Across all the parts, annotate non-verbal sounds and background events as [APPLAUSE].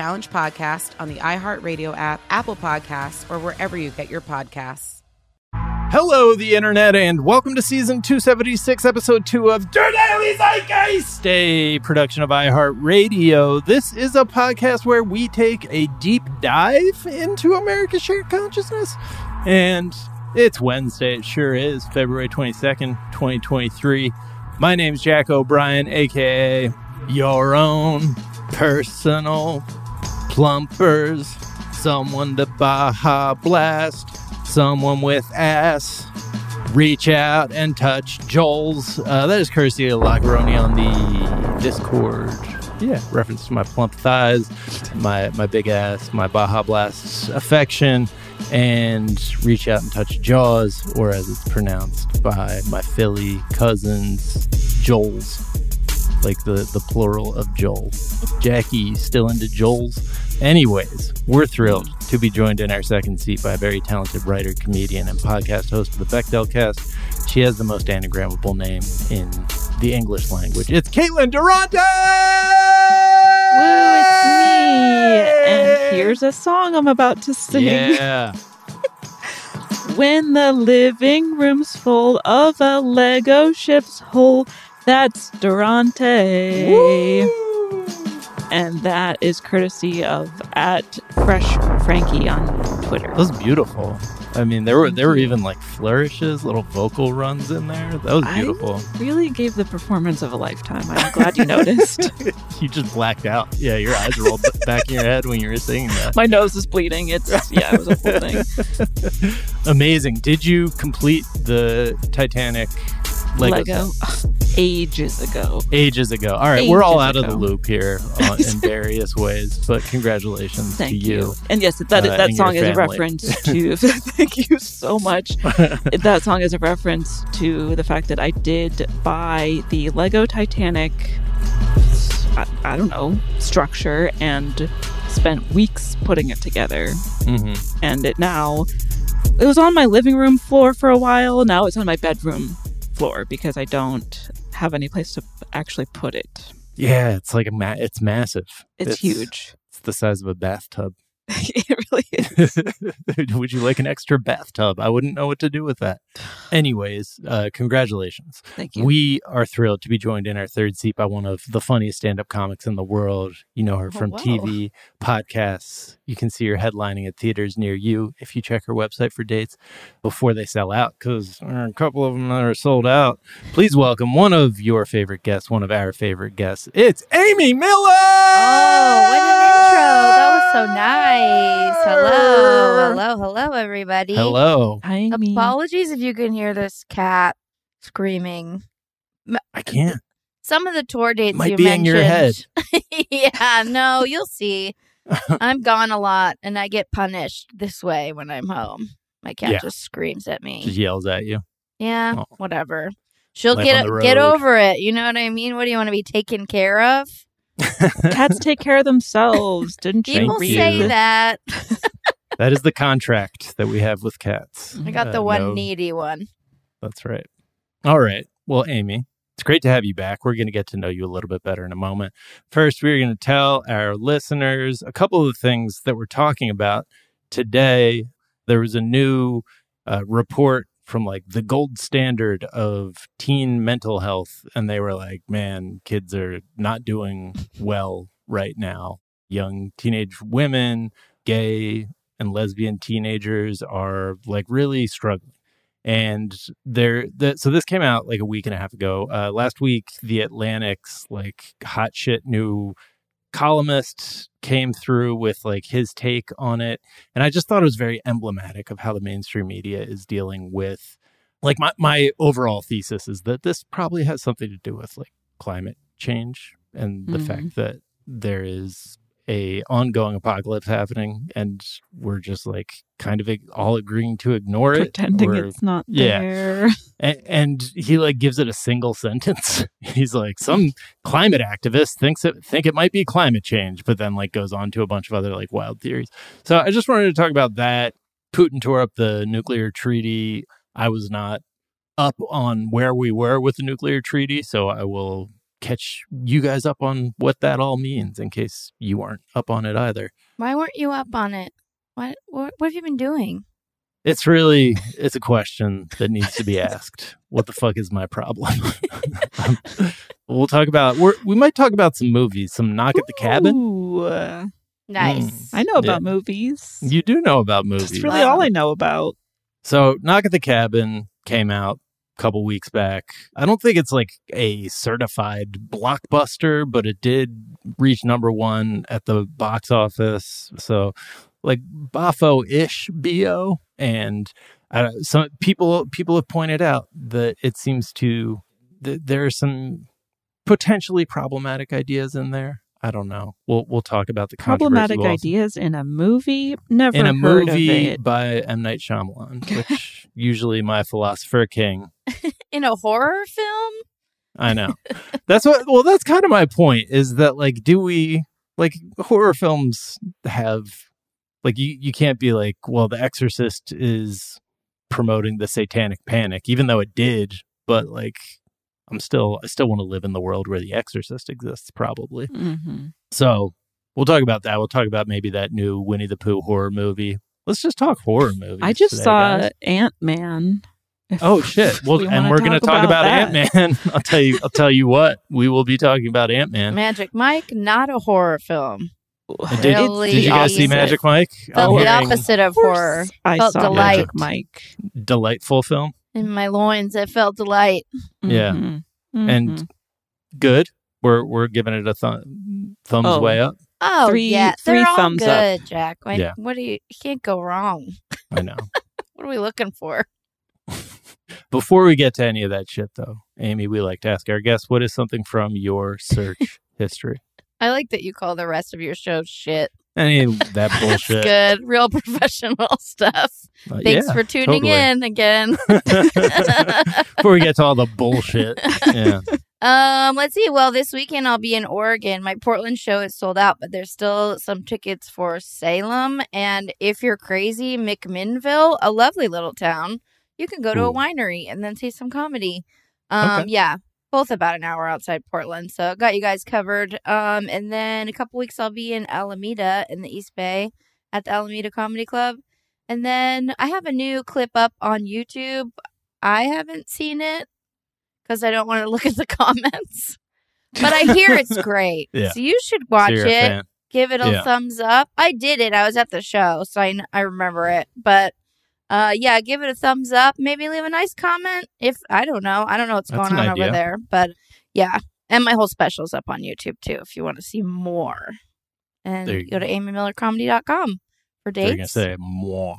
podcast on the iHeartRadio app, Apple Podcasts, or wherever you get your podcasts. Hello, the internet, and welcome to season 276, episode 2 of Der Daily Zeitgeist, a production of iHeartRadio. This is a podcast where we take a deep dive into America's shared consciousness. And it's Wednesday, it sure is, February 22nd, 2023. My name's Jack O'Brien, aka your own personal plumpers, someone to Baja Blast someone with ass reach out and touch Joel's. Uh, that is courtesy of Lacaroni on the Discord. Yeah, reference to my plump thighs, my my big ass, my Baja Blast's affection, and reach out and touch Jaws, or as it's pronounced by my Philly cousins, Joel's, like the the plural of Joel. Jackie still into Joel's. Anyways, we're thrilled to be joined in our second seat by a very talented writer, comedian, and podcast host of the Bechdel Cast. She has the most anagrammable name in the English language. It's Caitlin Durante! Woo, it's me! And here's a song I'm about to sing. Yeah. [LAUGHS] when the living room's full of a Lego ship's hull, that's Durante. Woo! And that is courtesy of at Fresh Frankie on Twitter. That was beautiful. I mean, there were there were even like flourishes, little vocal runs in there. That was beautiful. I really gave the performance of a lifetime. I'm glad you noticed. [LAUGHS] you just blacked out. Yeah, your eyes rolled [LAUGHS] back in your head when you were singing that. My nose is bleeding. It's yeah, it was a whole thing. [LAUGHS] Amazing. Did you complete the Titanic Lego? Lego. [LAUGHS] Ages ago. Ages ago. All right, Ages we're all out ago. of the loop here [LAUGHS] uh, in various ways, but congratulations Thank to you. And yes, that uh, that song is a reference to. [LAUGHS] thank you so much. that song is a reference to the fact that I did buy the Lego Titanic. I, I don't know structure and spent weeks putting it together, hmm and it now. It was on my living room floor for a while. Now it's on my bedroom floor because I don't have any place to actually put it. Yeah, it's like a ma- it's massive. It's, huge. It's the size of a bathtub. [LAUGHS] it really is. [LAUGHS] Would you like an extra bathtub? I wouldn't know what to do with that. Anyways, uh, congratulations. Thank you. We are thrilled to be joined in our third seat by one of the funniest stand up comics in the world. You know her Oh, from wow. TV, podcasts. You can see her headlining at theaters near you if you check her website for dates before they sell out, because there a couple of them that are sold out. Please welcome one of your favorite guests, one of our favorite guests. It's Amy Miller! Oh, what an intro. That was so nice. Hello. Hello. Hello, everybody. Hello. Hi, Amy. Apologies if you can hear this cat screaming. I can't. Some of the tour dates Might you be in mentioned. your [LAUGHS] yeah, no, you'll see. [LAUGHS] I'm gone a lot and I get punished this way when I'm home. My cat Yeah. just screams at me. Just yells at you. yeah, Oh. whatever. She'll Life get get over it. You know what I mean? What do you want to be taken care of? [LAUGHS] Cats take care of themselves, didn't you? Thank People you. say that. [LAUGHS] that is the contract that we have with cats. I got Uh, the one no- needy one. That's right. All right. Well, Amy, it's great to have you back. We're going to get to know you a little bit better in a moment. First, we're going to tell our listeners a couple of things that we're talking about today. There was a new uh, report from like the gold standard of teen mental health, and they were like, man, kids are not doing well right now. Young teenage women, gay and lesbian teenagers are like really struggling and there the, so this came out like a week and a half ago uh, last week the atlantic's like hot shit new columnist came through with like his take on it and i just thought it was very emblematic of how the mainstream media is dealing with like my, my overall thesis is that this probably has something to do with like climate change and the Mhm. fact that there is a ongoing apocalypse happening and we're just like kind of all agreeing to ignore it Pretending it's not yeah. there. [LAUGHS] and, and he like gives it a single [LAUGHS] sentence. He's like, some climate activist thinks it think it might be climate change, but then like goes on to a bunch of other like wild theories. So I just wanted to talk about that. Putin tore up the nuclear treaty. I was not up on where we were with the nuclear treaty, so I will catch you guys up on what that all means in case you aren't up on it either. Why weren't you up on it? What what, what have you been doing? It's really it's a question that needs to be asked. what the fuck is my problem? [LAUGHS] Um, we'll talk about we're, we might talk about some movies, some Knock at the Cabin. Ooh, uh, Nice. I know about movies. You do know about movies. That's really all I know about. So Knock at the Cabin came out a couple weeks back. I don't think it's like a certified blockbuster, but it did reach number one at the box office. So like Bafo-ish bo, and uh, some people people have pointed out that it seems to that there are some potentially problematic ideas in there. I don't know. We'll we'll talk about the Problematic. We'll ideas in a movie. Never in a movie by M Night Shyamalan, [LAUGHS] which usually my philosopher king. [LAUGHS] In a horror film? I know. That's what. Well, that's kind of my point. Is that like, do we like horror films have like you? You can't be like, well, The Exorcist is promoting the satanic panic, even though it did. But like, I'm still, I still want to live in the world where The Exorcist exists, probably. Mhm. So we'll talk about that. We'll talk about maybe that new Winnie the Pooh horror movie. Let's just talk horror movies. I just today, saw guys. Ant Man. Oh shit! [LAUGHS] Well, We and we're going to talk talk about, about Ant Man. [LAUGHS] I'll tell you. I'll tell you what. We will be talking about Ant Man. Magic Mike, not a horror film. Did, Really did you guys see. Magic Mike? Felt I'm the hearing opposite of horror. I Felt saw delight. Magic Mike. Delightful film. In my loins, I felt delight. Yeah. Mhm. And Mhm. Good. We're we're giving it a thumb thumbs Oh. way up. Oh Three- yeah, three they're all thumbs up. Jack. Why, Yeah. What do you? You can't go wrong. I know. [LAUGHS] What are we looking for? [LAUGHS] Before we get to any of that shit, though, Amy, we like to ask our guests, what is something from your search [LAUGHS] history? I like that you call the rest of your show shit. I mean, [LAUGHS] that That's bullshit. good. Real [LAUGHS] professional stuff. Uh, Thanks yeah, for tuning totally. in again. [LAUGHS] Before we get to all the bullshit. Yeah. Um, let's see. Well, this weekend I'll be in Oregon. My Portland show is sold out, but there's still some tickets for Salem. And if you're crazy, McMinnville, a lovely little town, you can go to a winery and then see some comedy. Um, Okay. yeah, both about an hour outside Portland. So got you guys covered. Um, and then a couple weeks I'll be in Alameda in the East Bay at the Alameda Comedy Club. And then I have a new clip up on YouTube. I haven't seen it because I don't want to look at the [LAUGHS] comments. But I hear it's [LAUGHS] great. Yeah. So you should watch so it. Give it a Yeah. thumbs up. I did it. I was at the show, so I, I remember it. But uh, yeah, give it a thumbs up. Maybe leave a nice comment. If I don't know, I don't know what's That's going on idea. over there. But yeah, and my whole special's up on YouTube too. If you want to see more, and you go to amymillercomedy.com for They're gonna say moi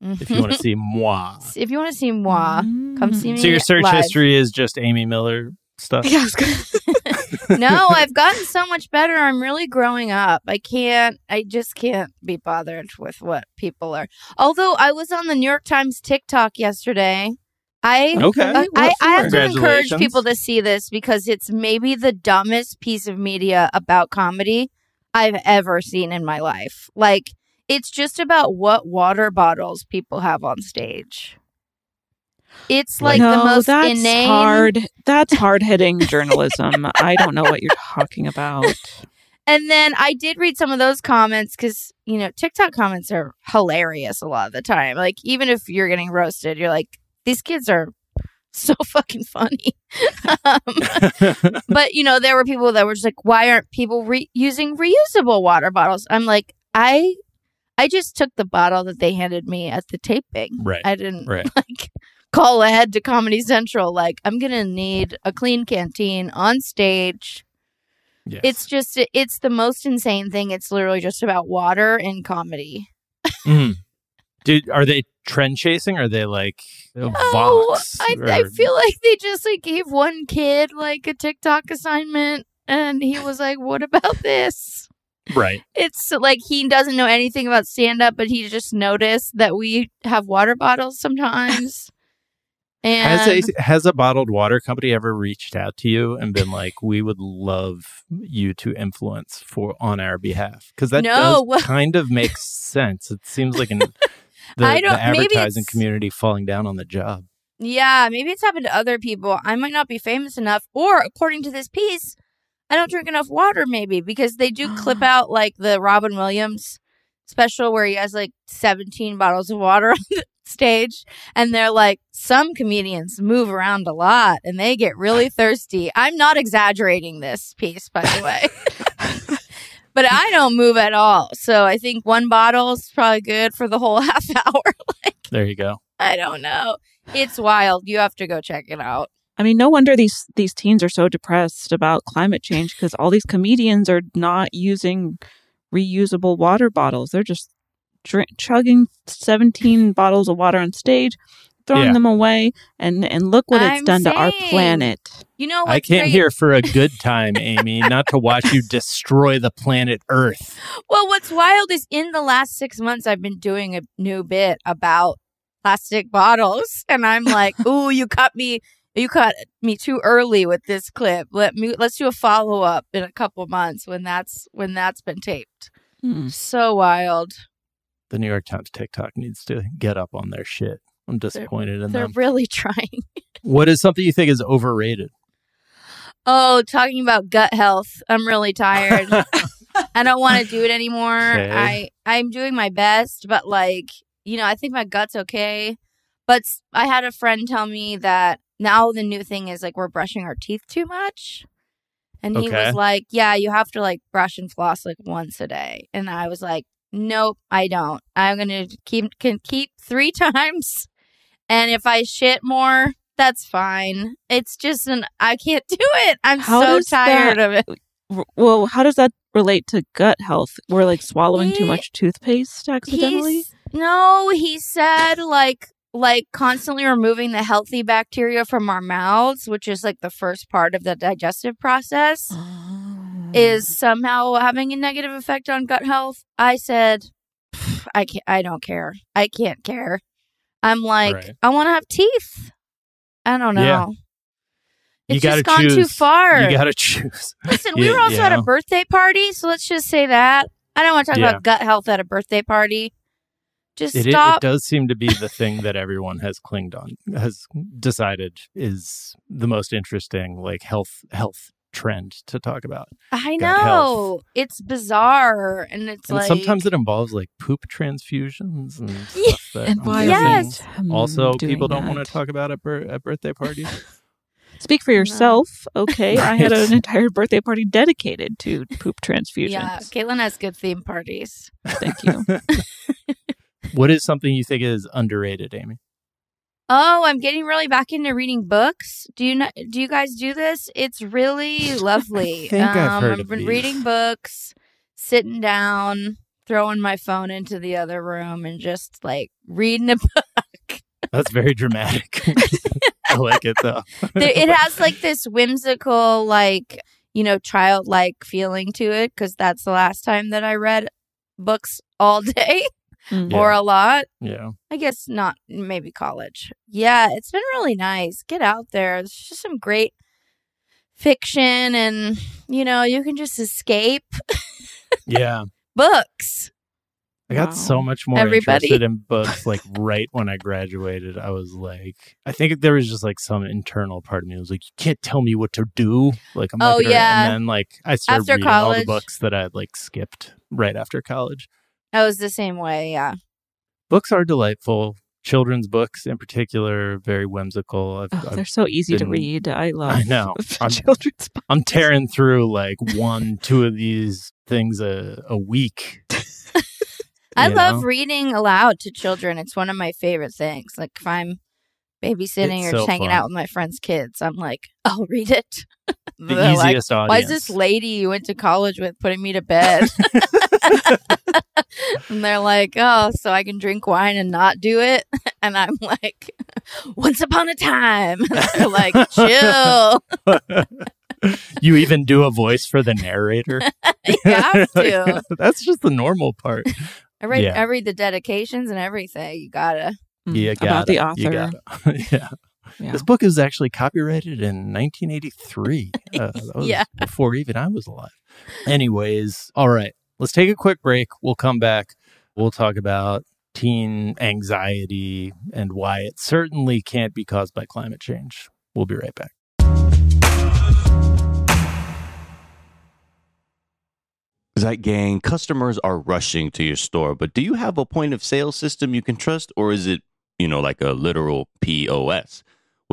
if you want to see moi. [LAUGHS] if you want to see moi, come see me. So your search live. history is just Amy Miller stuff. [LAUGHS] Yeah, I was gonna- [LAUGHS] no, I've gotten so much better. I'm really growing up. I can't, I just can't be bothered with what people are. Although I was on the New York Times TikTok yesterday. I. Okay. I, I, I have to encourage people to see this because it's maybe the dumbest piece of media about comedy I've ever seen in my life. Like, It's just about what water bottles people have on stage. It's like no, the most that's inane. hard. That's hard hitting journalism. I don't know what you're talking about. [LAUGHS] And then I did read some of those comments because, you know, TikTok comments are hilarious a lot of the time. Like, even if you're getting roasted, you're like, these kids are so [LAUGHS] fucking funny. um, [LAUGHS] but, you know, there were people that were just like, why aren't people re- using reusable water bottles? I'm like, I. I just took the bottle that they handed me at the taping. Right, I didn't right. like call ahead to Comedy Central. Like, I'm gonna need a clean canteen on stage. Yes. It's just it's the most insane thing. It's literally just about water and comedy. Mm-hmm. [LAUGHS] Dude, are they trend chasing? Are they like Vox? I, I feel like they just like gave one kid like a TikTok assignment, and he was like, "What about this?" right. It's like he doesn't know anything about stand up, but he just noticed that we have water bottles sometimes. [LAUGHS] And Has a has a bottled water company ever reached out to you and been like, "We would love you to influence for on our behalf"? Because that No. does [LAUGHS] kind of make sense. It seems like an, [LAUGHS] the, I don't- the advertising community falling down on the job. Yeah, maybe it's happened to other people. I might not be famous enough, or according to this piece, I don't drink enough water, maybe, because they do clip [GASPS] out like the Robin Williams special where he has like 17 bottles of water on the stage. And they're like, some comedians move around a lot and they get really [LAUGHS] thirsty. I'm not exaggerating this piece, by the way. [LAUGHS] but I don't move at all. So I think one bottle is probably good for the whole [LAUGHS] half hour. like There you go. I don't know. It's wild. You have to go check it out. I mean, no wonder these these teens are so depressed about climate change because all these comedians are not using reusable water bottles. They're just drink, chugging seventeen bottles of water on stage, throwing Yeah. them away, and and look what it's I'm done to our planet. You know, I what's came great? here for a good time, Amy, not to watch you destroy the planet Earth. [LAUGHS] Well, what's wild is in the last six months, I've been doing a new bit about plastic bottles, [LAUGHS] and I'm like, [LAUGHS] "Ooh, you cut me, you cut me too early with this clip. Let me let's do a follow up in a couple months when that's when that's been taped." Hmm. So wild. The New York Times TikTok needs to get up on their shit. I'm disappointed in them. They're really [LAUGHS] trying. What is something you think is overrated? Oh, talking about gut health. I'm really tired. [LAUGHS] I don't want to do it anymore. Okay. I I'm doing my best, but like, you know, I think my gut's okay. But I had a friend tell me that now the new thing is like we're brushing our teeth too much. And he Okay. was like, "Yeah, you have to like brush and floss like once a day." And I was like, "Nope, I don't. I'm going to keep can keep 3 [LAUGHS] times. And if I shit more, that's fine. It's just an I can't do it. I'm How so tired that- of it. Well, how does that relate to gut health? We're like swallowing too much toothpaste accidentally. No, he said like like constantly removing the healthy bacteria from our mouths, which is like the first part of the digestive process, Oh. Is somehow having a negative effect on gut health. I said, I can't. I don't care. I can't care. I'm like, Right. I want to have teeth. I don't know. Yeah. You just gone too far. You got to choose. [LAUGHS] Listen, we Yeah, were also at a birthday party, so let's just say that. I don't want to talk Yeah. about gut health at a birthday party. Just It, it, stop. does seem to be the thing that everyone has clinged on, has decided is the most interesting, like health health trend to talk about. I gut health. know. It's bizarre and it's And like sometimes it involves like poop transfusions and [LAUGHS] stuff that And Yes. guessing are we also hmm, people don't want to talk about at, bir- at birthday parties. [LAUGHS] Speak for yourself, okay? I had an entire birthday party dedicated to poop transfusions. Yeah, Caitlin has good theme parties. Thank you. [LAUGHS] what is something you think is underrated, Amy? Oh, I'm getting really back into reading books. Do you know, do you guys do this? It's really [LAUGHS] lovely. think I've um, heard I've of been these. reading books, sitting down, throwing my phone into the other room and just like reading a [LAUGHS] book. That's very dramatic. [LAUGHS] I like it though. there, it has like this whimsical, like, you know, childlike feeling to it because that's the last time that I read books all day Mm. or a lot. yeah. I guess not, maybe college. Yeah, it's been really nice. Get out there. There's just some great fiction, and, you know, you can just escape [LAUGHS] Yeah. books. I got so much more Everybody. interested in books like right when I graduated. I was like, I think there was just like some internal part of me was like, you can't tell me what to do. Like, I'm not Oh, gonna-" yeah. And then like I started After reading all the books that I had like skipped right after college. I was the same way. Yeah. Books are delightful. Children's books, in particular, very whimsical. I've, Oh, I've- they're so easy to read. I love. I know. [LAUGHS] I'm- children's books. I'm tearing through like one, two of these things a, a week. [LAUGHS] I you love reading aloud to children. It's one of my favorite things. Like if I'm babysitting It's or so just hanging fun. out with my friends' kids, I'm like, [LAUGHS] I'll read it. the They're like, easiest audience. Why is this lady you went to college with putting me to bed? [LAUGHS] and they're like, oh, so I can drink wine and not do it. [LAUGHS] And I'm like, once upon a time. [LAUGHS] they're like, chill. you even do a voice for the narrator. you have to. That's just the normal part. I read, Yeah. I read the dedications and everything. You gotta. Mm, You about the gotta- you author. gotta. yeah. Yeah. This book is actually copyrighted in 1983. Uh, that was Yeah. before even I was alive. Anyways, all right. Let's take a quick break. We'll come back. We'll talk about teen anxiety and why it certainly can't be caused by climate change. We'll be right back. Zeit Gang, customers are rushing to your store, but do you have a point of sale system you can trust, or is it, you know, like a literal POS?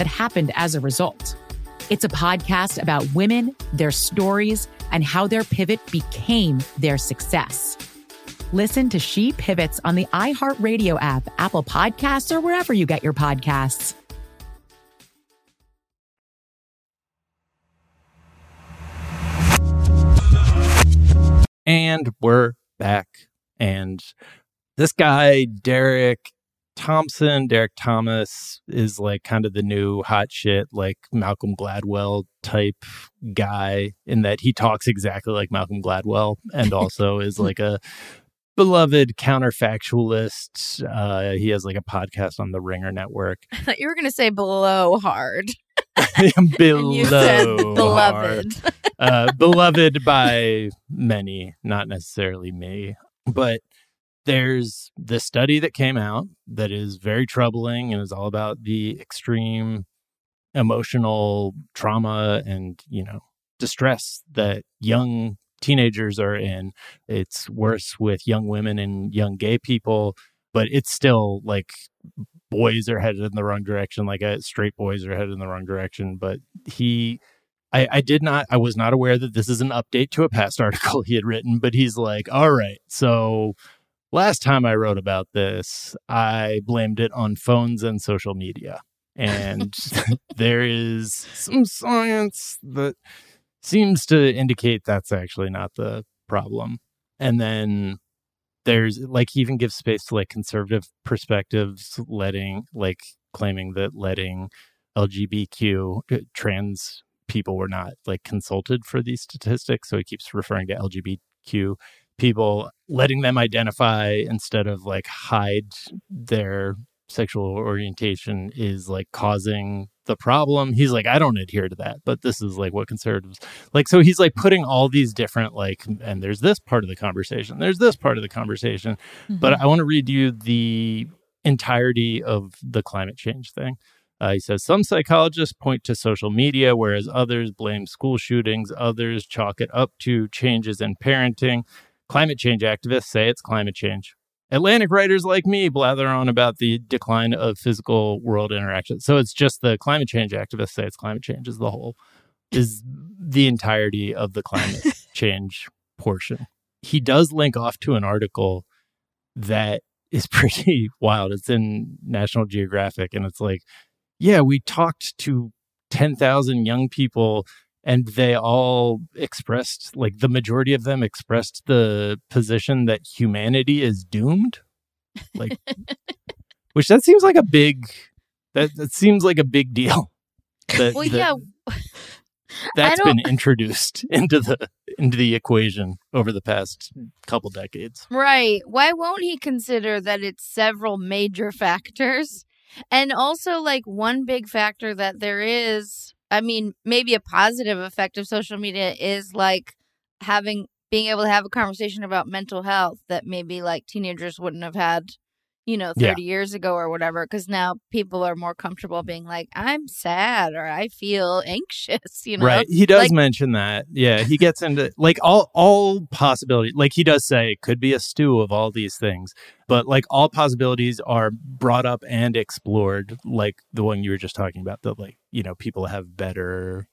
that happened as a result. It's a podcast about women, their stories, and how their pivot became their success. Listen to She Pivots on the iHeartRadio app, Apple Podcasts, or wherever you get your podcasts. And we're back. And this guy, Derek Thompson, Derek Thomas, is like kind of the new hot shit, like Malcolm Gladwell type guy, in that he talks exactly like Malcolm Gladwell and [LAUGHS] also is like a beloved counterfactualist. Uh, he has like a podcast on the Ringer Network. [LAUGHS] I thought you were gonna say below hard. [LAUGHS] Below And you said hard. beloved. uh, beloved by many, not necessarily me. But there's this study that came out that is very troubling and is all about the extreme emotional trauma and, you know, distress that young teenagers are in. It's worse with young women and young gay people, but it's still like boys are headed in the wrong direction. Like uh, straight boys are headed in the wrong direction. But he, I, I did not, I was not aware that this is an update to a past [LAUGHS] article he had written, but he's like, all right, so last time I wrote about this, I blamed it on phones and social media. And [LAUGHS] there is some science that seems to indicate that's actually not the problem. And then there's like he even gives space to like conservative perspectives, letting like claiming that letting LGBTQ uh, trans people were not like consulted for these statistics. So he keeps referring to LGBTQ people, letting them identify instead of like hide their sexual orientation is like causing the problem. He's like, I don't adhere to that, but this is like what conservatives like. So he's like putting all these different like, and there's this part of the conversation, there's this part of the conversation. Mm-hmm. But I want to read you the entirety of the climate change thing. Uh, he says some psychologists point to social media, whereas others blame school shootings. Others chalk it up to changes in parenting. Climate change activists say it's climate change. Atlantic writers like me blather on about the decline of physical world interaction. So it's just the climate change activists say it's climate change is the whole is the entirety of the climate [LAUGHS] change portion. He does link off to an article that is [LAUGHS] pretty wild. It's in National Geographic and it's like, yeah, we talked to 10,000 young people and they all expressed like the majority of them expressed the position that humanity is doomed? Like [LAUGHS] which that seems like a big that that seems like a big deal. [LAUGHS] That, well that, yeah. [LAUGHS] That's been introduced into the into the equation over the past couple decades. Right. Why won't he consider that it's several major factors? And also like one big factor that there is I mean, maybe a positive effect of social media is like having being able to have a conversation about mental health that maybe like teenagers wouldn't have had you know 30 yeah. years ago or whatever because now people are more comfortable being like i'm sad or i feel [LAUGHS] anxious you know right he does like, mention that yeah he gets into like all all possibilities like he does say it could be a stew of all these things but like all possibilities are brought up and explored like the one you were just talking about that like you know people have better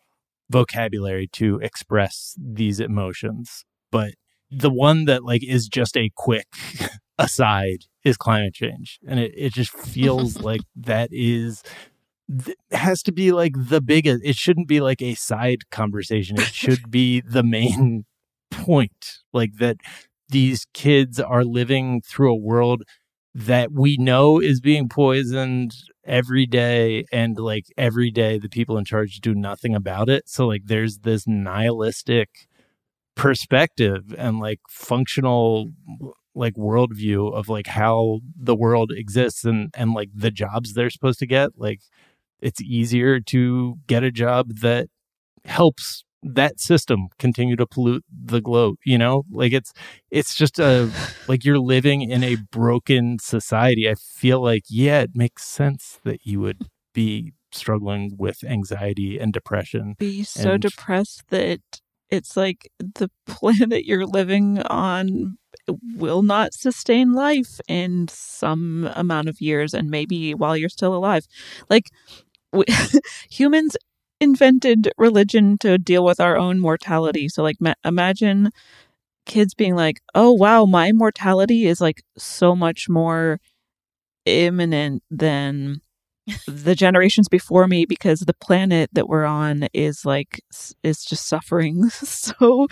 vocabulary to express these emotions but the one that like is just a quick [LAUGHS] aside is climate change. And it, it just feels [LAUGHS] like that is has to be like the biggest it shouldn't be like a side conversation. It should be the main [LAUGHS] point. Like that these kids are living through a world that we know is being poisoned every day and like every day the people in charge do nothing about it so like there's this nihilistic perspective and like functional like worldview of like how the world exists and and like the jobs they're supposed to get like it's easier to get a job that helps that system continue to pollute the globe you know? Like it's it's just a [SIGHS] like you're living in a broken society. I feel like yeah it makes sense that you would be struggling with anxiety and depression be so and, depressed that it's like the [LAUGHS] planet you're living on will not sustain life in some amount of years and maybe while you're still alive. Like we, [LAUGHS] humans invented religion to deal with our own mortality. So like ma- imagine kids being like oh wow my mortality is like so much more imminent than the generations before me because the planet that we're on is like is just suffering [LAUGHS] so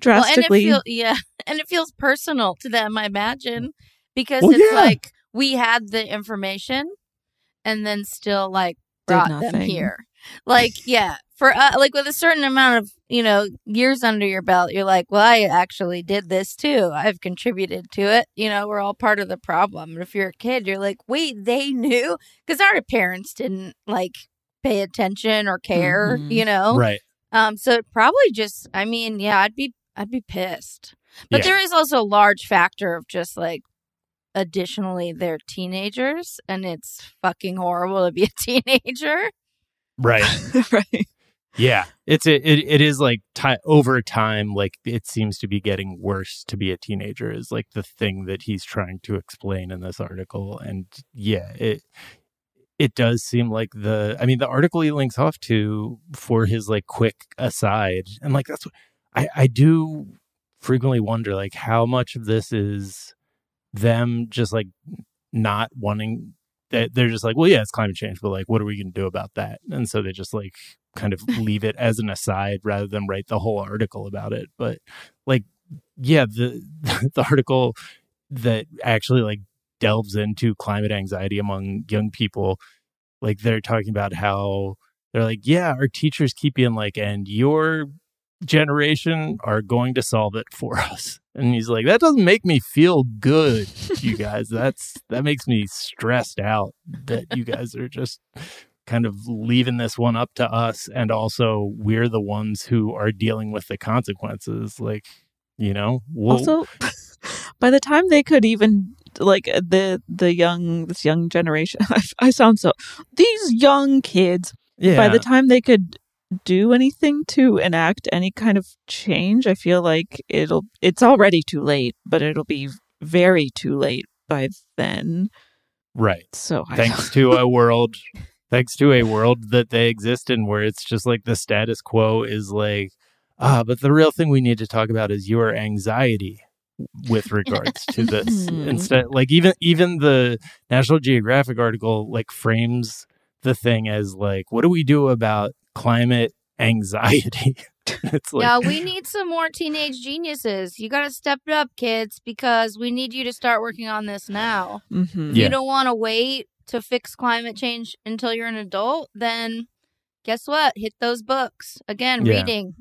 drastically. Well, and feel, yeah, [LAUGHS] and it feels personal to them, I imagine, because well, it's yeah. like we had the information and then still like brought them here. Like, yeah, for uh, like with a certain amount of you know years under your belt, you're like, well, I actually did this too. I've contributed to it. You know, we're all part of the problem. And if you're a kid, you're like, wait, they knew because our parents didn't like pay attention or care. Mm-hmm. You know, right? Um, so it probably just, I mean, yeah, I'd be, I'd be pissed. But yeah. there is also a large factor of just like additionally they're teenagers and it's fucking horrible to be a [LAUGHS] teenager Right. [LAUGHS] right. Yeah, it's it, it, it is like ti over time like it seems to be getting worse to be a teenager is like the thing that he's trying to explain in this article and yeah, it it does seem like the I mean the article he links off to for his like quick aside and like that's what I I do frequently wonder like how much of this is them just like not wanting that they're just like well yeah it's climate change but like what are we going to do about that? And so they just like kind of [LAUGHS] leave it as an aside rather than write the whole article about it. But like yeah the [LAUGHS] the article that actually like delves into climate anxiety among young people like they're talking about how they're like yeah our teachers keep being like and your generation are going to solve it for [LAUGHS] us. And he's like that doesn't make me feel good you [LAUGHS] guys. That's that makes me stressed out that you guys are just kind of leaving this one up to us. And also we're the ones who are dealing with the consequences. Like you know we'll, also, [LAUGHS] by the time they could even like uh, the the young this young generation, I, I sound so these young kids. yeah By the time they could do anything to enact any kind of change, I feel like it'll it's already too late, but it'll be very too late by then. right. So thanks to a world thanks to a world that they exist in where it's just like the status quo is like ah but the real thing we need to talk about is your anxiety with regards to this. [LAUGHS] Instead like even even the national geographic article like frames the thing as like what do we do about climate anxiety [LAUGHS] it's like yeah, we need some more teenage geniuses. You got to step it up, kids, because we need you to start working on this now. Mhm. Yeah. you don't want to wait to fix climate change until you're an adult, then guess what? Hit those books. Again, Yeah. reading,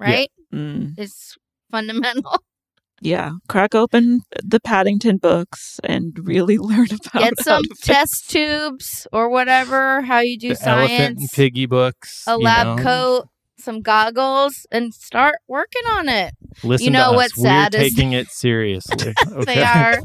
right? Mm. Is fundamental. [LAUGHS] Yeah, crack open the Paddington books and really [LAUGHS] learn about Get some test tubes or whatever, how you do the elephant and science, piggy books a lab know? coat, some goggles, and start working on it. listen know to us. what's we're sad is- taking it seriously [LAUGHS] okay They are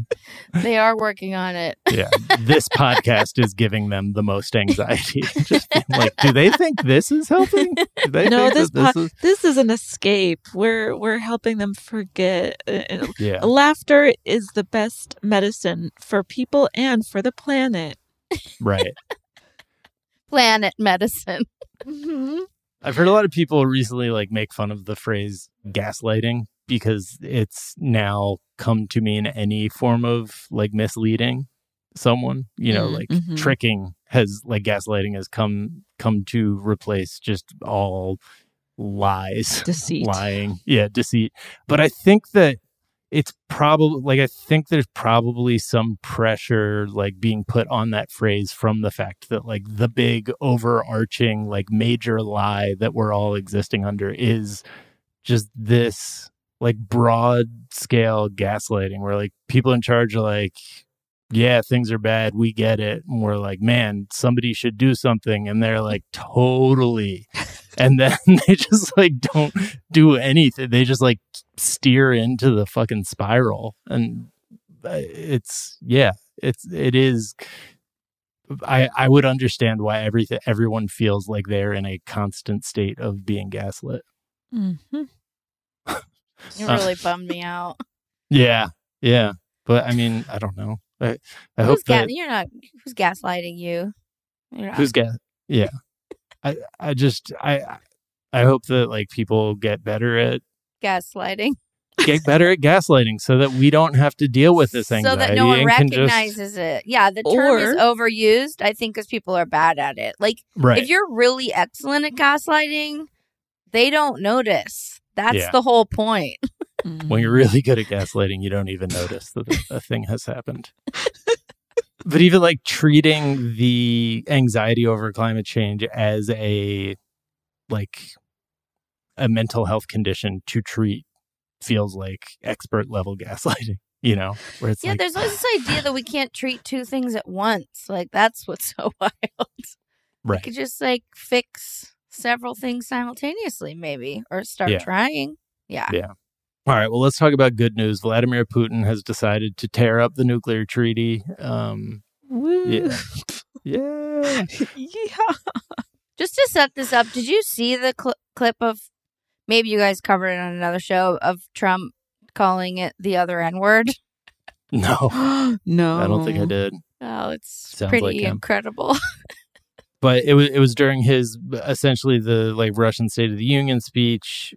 they are working on it. [LAUGHS] yeah this podcast is giving them the most anxiety [LAUGHS] just like do they think this is helping do they No, think this po- this is this is an escape. We're we're helping them forget. Uh, uh, yeah Laughter is the best medicine for people and for the planet. right Planet medicine. I've heard a lot of people recently like make fun of the phrase gaslighting because it's now come to mean any form of like misleading someone, you know, Mm, like mhm. tricking has like gaslighting has come come to replace just all lies, Deceit. lying, yeah, deceit. But I think that it's probably like I think there's probably some pressure like being put on that phrase from the fact that like the big overarching like major lie that we're all existing under is just this like broad scale gaslighting where like people in charge are like yeah things are bad. We get it. And we're like man somebody should do something. And they're like totally and then [LAUGHS] they just like don't do anything they just like steer into the fucking spiral and uh, it's yeah it's it is i i would understand why everything everyone feels like they're in a constant state of being gaslit Mhm. You Uh, really bummed me out. yeah yeah but i mean i don't know i i hope Who's ga- that you're not who's gaslighting you? Who's gas yeah i i just i i hope that like people get better at gaslighting? get better at gaslighting so that we don't have to deal with this anxiety so that no one and can just- recognizes it. Yeah, the term is overused. I think because people are bad at it. Like right if you're really excellent at gaslighting, they don't notice. That's Yeah. the whole point. Mm. when you're really good at gaslighting, you don't even notice that a thing has happened. But even like treating the anxiety over climate change as a like a mental health condition to treat feels like expert level [LAUGHS] gaslighting, you know, where it's yeah, like there's always this idea that we can't treat two things at once. Like that's what's so [LAUGHS] wild. We right. could just like fix several things simultaneously, maybe, or start Yeah. trying. Yeah. Yeah. All right. Well, let's talk about good news. Vladimir Putin has decided to tear up the nuclear treaty. Um, Yeah. [LAUGHS] [LAUGHS] yeah. yeah. Just to set this up, did you see the cl- clip of maybe you guys covered it on another show of Trump calling it the other N word? No, [GASPS] no, I don't think I did. Oh, it's Sounds pretty like incredible. [LAUGHS] but it was it was during his essentially the like Russian State of the Union speech.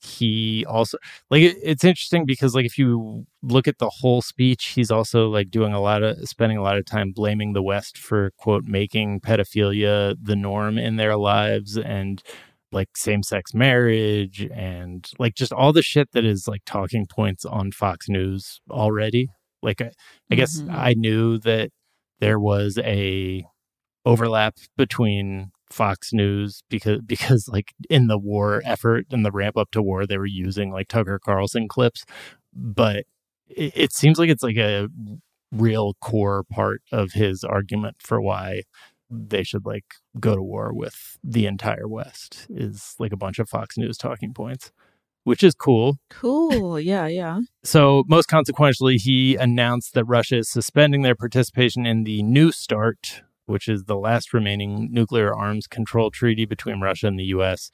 He also like it, it's interesting because like if you look at the whole speech, he's also like doing a lot of spending a lot of time blaming the West for quote making pedophilia the norm in their lives and like same sex marriage and like just all the shit that is like talking points on Fox News already. Like I, I guess Mhm. I knew that there was a overlap between Fox News because [LAUGHS] because like in the war effort and the ramp up to war they were using like Tucker Carlson clips, but it, it seems like it's like a real core part of his argument for why they should like go to war with the entire West is like a bunch of Fox News talking points, which is cool. Cool. [LAUGHS] Yeah, yeah. So, most consequentially, he announced that Russia is suspending their participation in the New START, which is the last remaining nuclear arms control treaty between Russia and the US,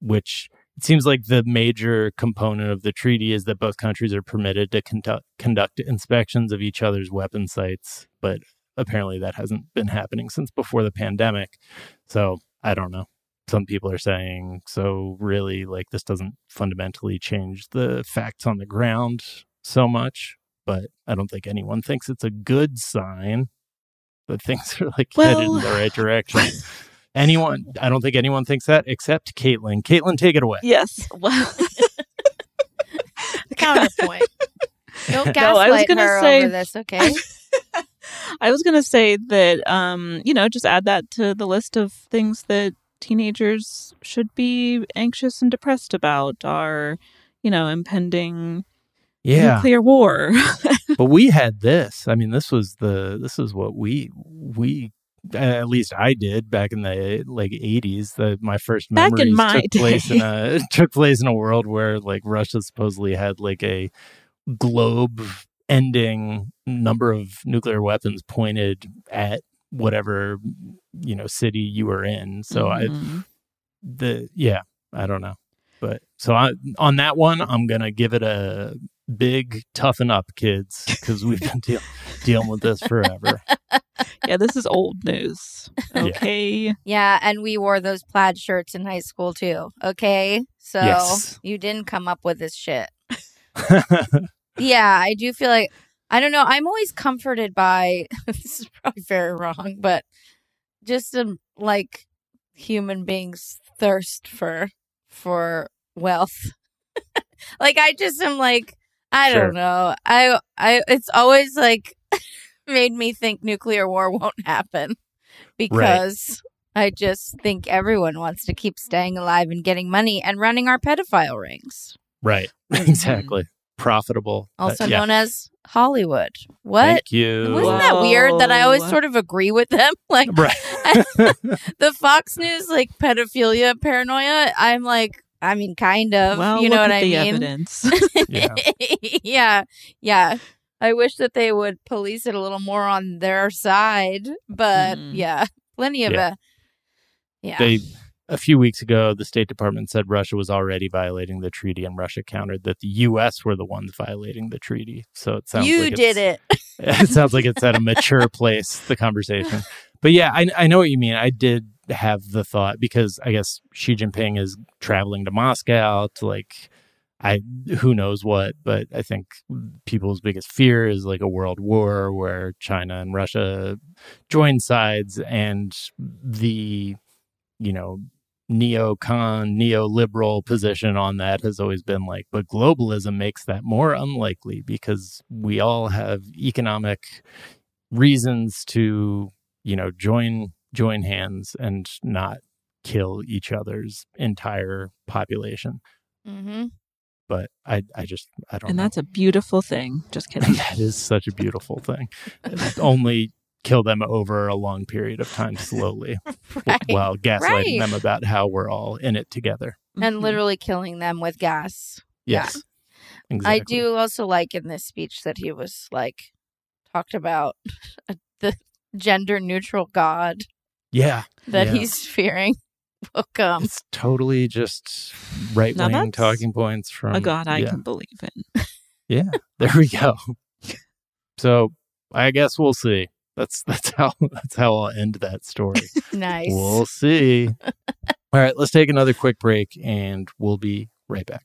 which it seems like the major component of the treaty is that both countries are permitted to conduct, conduct inspections of each other's weapon sites. But apparently, that hasn't been happening since before the pandemic. So, I don't know some people are saying so really like this doesn't fundamentally change the facts on the ground so much but i don't think anyone thinks it's a good sign that things [LAUGHS] are like headed in the right [LAUGHS] direction anyone i don't think anyone thinks that except caitlin caitlin take it away Yes. [LAUGHS] Well, the Counterpoint. Don't gaslight No, I was gonna her say- over this, okay? I was going to say that, um, you know, just add that to the list of things that teenagers should be anxious and depressed about are, you know, impending yeah nuclear war. But we had this i mean this was the this is what we we at least I did back in the like 80s. The my first Back in memories my took place in a [LAUGHS] took place in a world where like Russia supposedly had like a globe ending number of nuclear weapons pointed at whatever you know city you were in. So I Mhm. the yeah, I don't know. But so I, on that one, I'm gonna give it a big toughen up, kids, because we've been deal, dealing with this forever. [LAUGHS] yeah, this is old news. [LAUGHS] Okay. Yeah, and we wore those plaid shirts in high school too. Okay, so Yes. you didn't come up with this shit. [LAUGHS] Yeah, I do feel like I don't know. I'm always comforted by this is probably very wrong, but just um, like human beings thirst for for wealth. like I just am like I Sure. don't know. I I it's always like [LAUGHS] made me think nuclear war won't happen because I just think everyone wants to keep staying alive and getting money and running our pedophile rings, right, [LAUGHS] exactly. Profitable. Uh, also yeah. known as Hollywood. What? Thank you. Wasn't that weird that I always sort of agree with them? [LAUGHS] Like Right. the Fox News like pedophilia paranoia, I'm like I mean kind of, Well, you know look what at I the mean? evidence. [LAUGHS] yeah. yeah. Yeah. I wish that they would police it a little more on their side, but Mhm. yeah, plenty of Yeah. a yeah. They a few weeks ago, the State Department said Russia was already violating the treaty, and Russia countered that the U.S. were the ones violating the treaty. So it sounds you like did it. [LAUGHS] it sounds like it's at a mature place the conversation but yeah I, I know what you mean i did have the thought because i guess xi jinping is traveling to moscow to like i who knows what but i think people's biggest fear is like a world war where china and russia join sides and the you know neocon neoliberal position on that has always been like but globalism makes that more unlikely because we all have economic reasons to you know join join hands and not kill each other's entire population Mm-hmm. but i i just i don't and know. that's a beautiful thing. Just kidding. [LAUGHS] that is such a beautiful thing only kill them over a long period of time slowly [LAUGHS] Right. while gaslighting Right. them about how we're all in it together and Mhm. literally killing them with gas. Yeah. yes exactly. I do also like in this speech that he was like talked about [LAUGHS] the gender neutral God yeah that Yeah. he's fearing. [LAUGHS] welcome. It's totally just right wing talking points from A God I yeah. can believe in. [LAUGHS] Yeah, there we go. So I guess we'll see. That's that's how [LAUGHS] that's how I'll end that story. Nice. We'll see. All right, let's take another quick break and we'll be right back.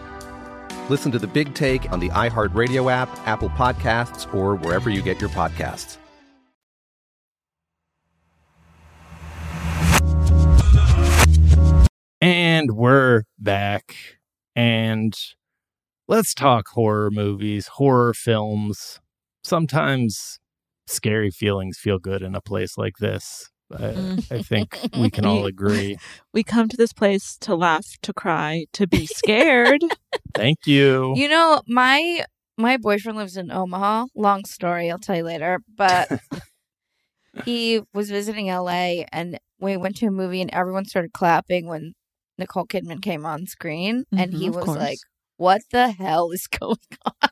Listen to the big take on the iHeartRadio app, Apple Podcasts, or wherever you get your podcasts. And we're back. And let's talk horror movies, horror films. Sometimes scary feelings feel good in a place like this. I, I think we can all [LAUGHS] agree. We come to this place to laugh, to cry, to be scared. [LAUGHS] Thank you. You know, my my boyfriend lives in Omaha. Long story, I'll tell you later. But [LAUGHS] he was visiting LA and we went to a movie and everyone started clapping when Nicole Kidman came on screen and he Mhm, was course. like, What the hell is going on?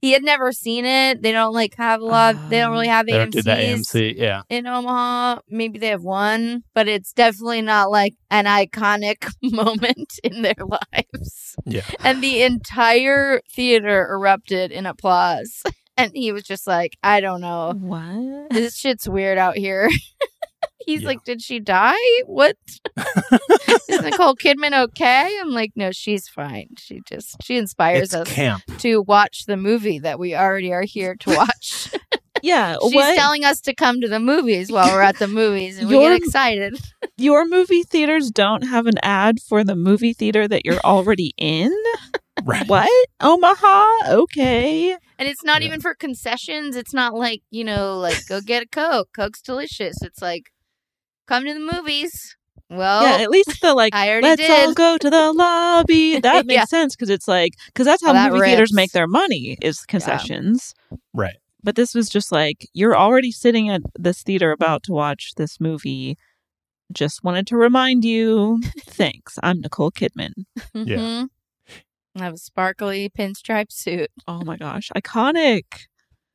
He had never seen it. They don't like have a lot they don't really ah. have They don't do AMCs that AMC, yeah. in Omaha. Maybe they have one, but it's definitely not like an iconic [LAUGHS] moment in their [LAUGHS] lives. Yeah. And the entire theater erupted in applause. [LAUGHS] And he was just like, I don't know. What? This shit's weird out here. He's like, Did she die? What? [LAUGHS] Is Nicole Kidman okay? I'm like, No, she's fine. She just, she inspires It's us camp. to watch the movie that we already are here to [LAUGHS] watch. Yeah, [LAUGHS] She's what? telling us to come to the movies while we're at the movies and we get excited. Your movie theaters don't have an ad for the movie theater that you're already in? Right. What? Omaha? Okay. And it's not even for concessions. It's not like, you know, like go get a Coke. Coke's delicious. It's like come to the movies. Well, yeah, at least the [LAUGHS] like, I already let's did. all go to the lobby. [LAUGHS] That makes Yeah. sense because it's like, because that's how Oh, that movie theaters make their money is concessions. Right. But this was just like, you're already sitting at this theater about to watch this movie. Just wanted to remind you, [LAUGHS] thanks. I'm Nicole Kidman. Yeah. Mhm. I have a sparkly pinstripe suit. Oh my gosh, iconic.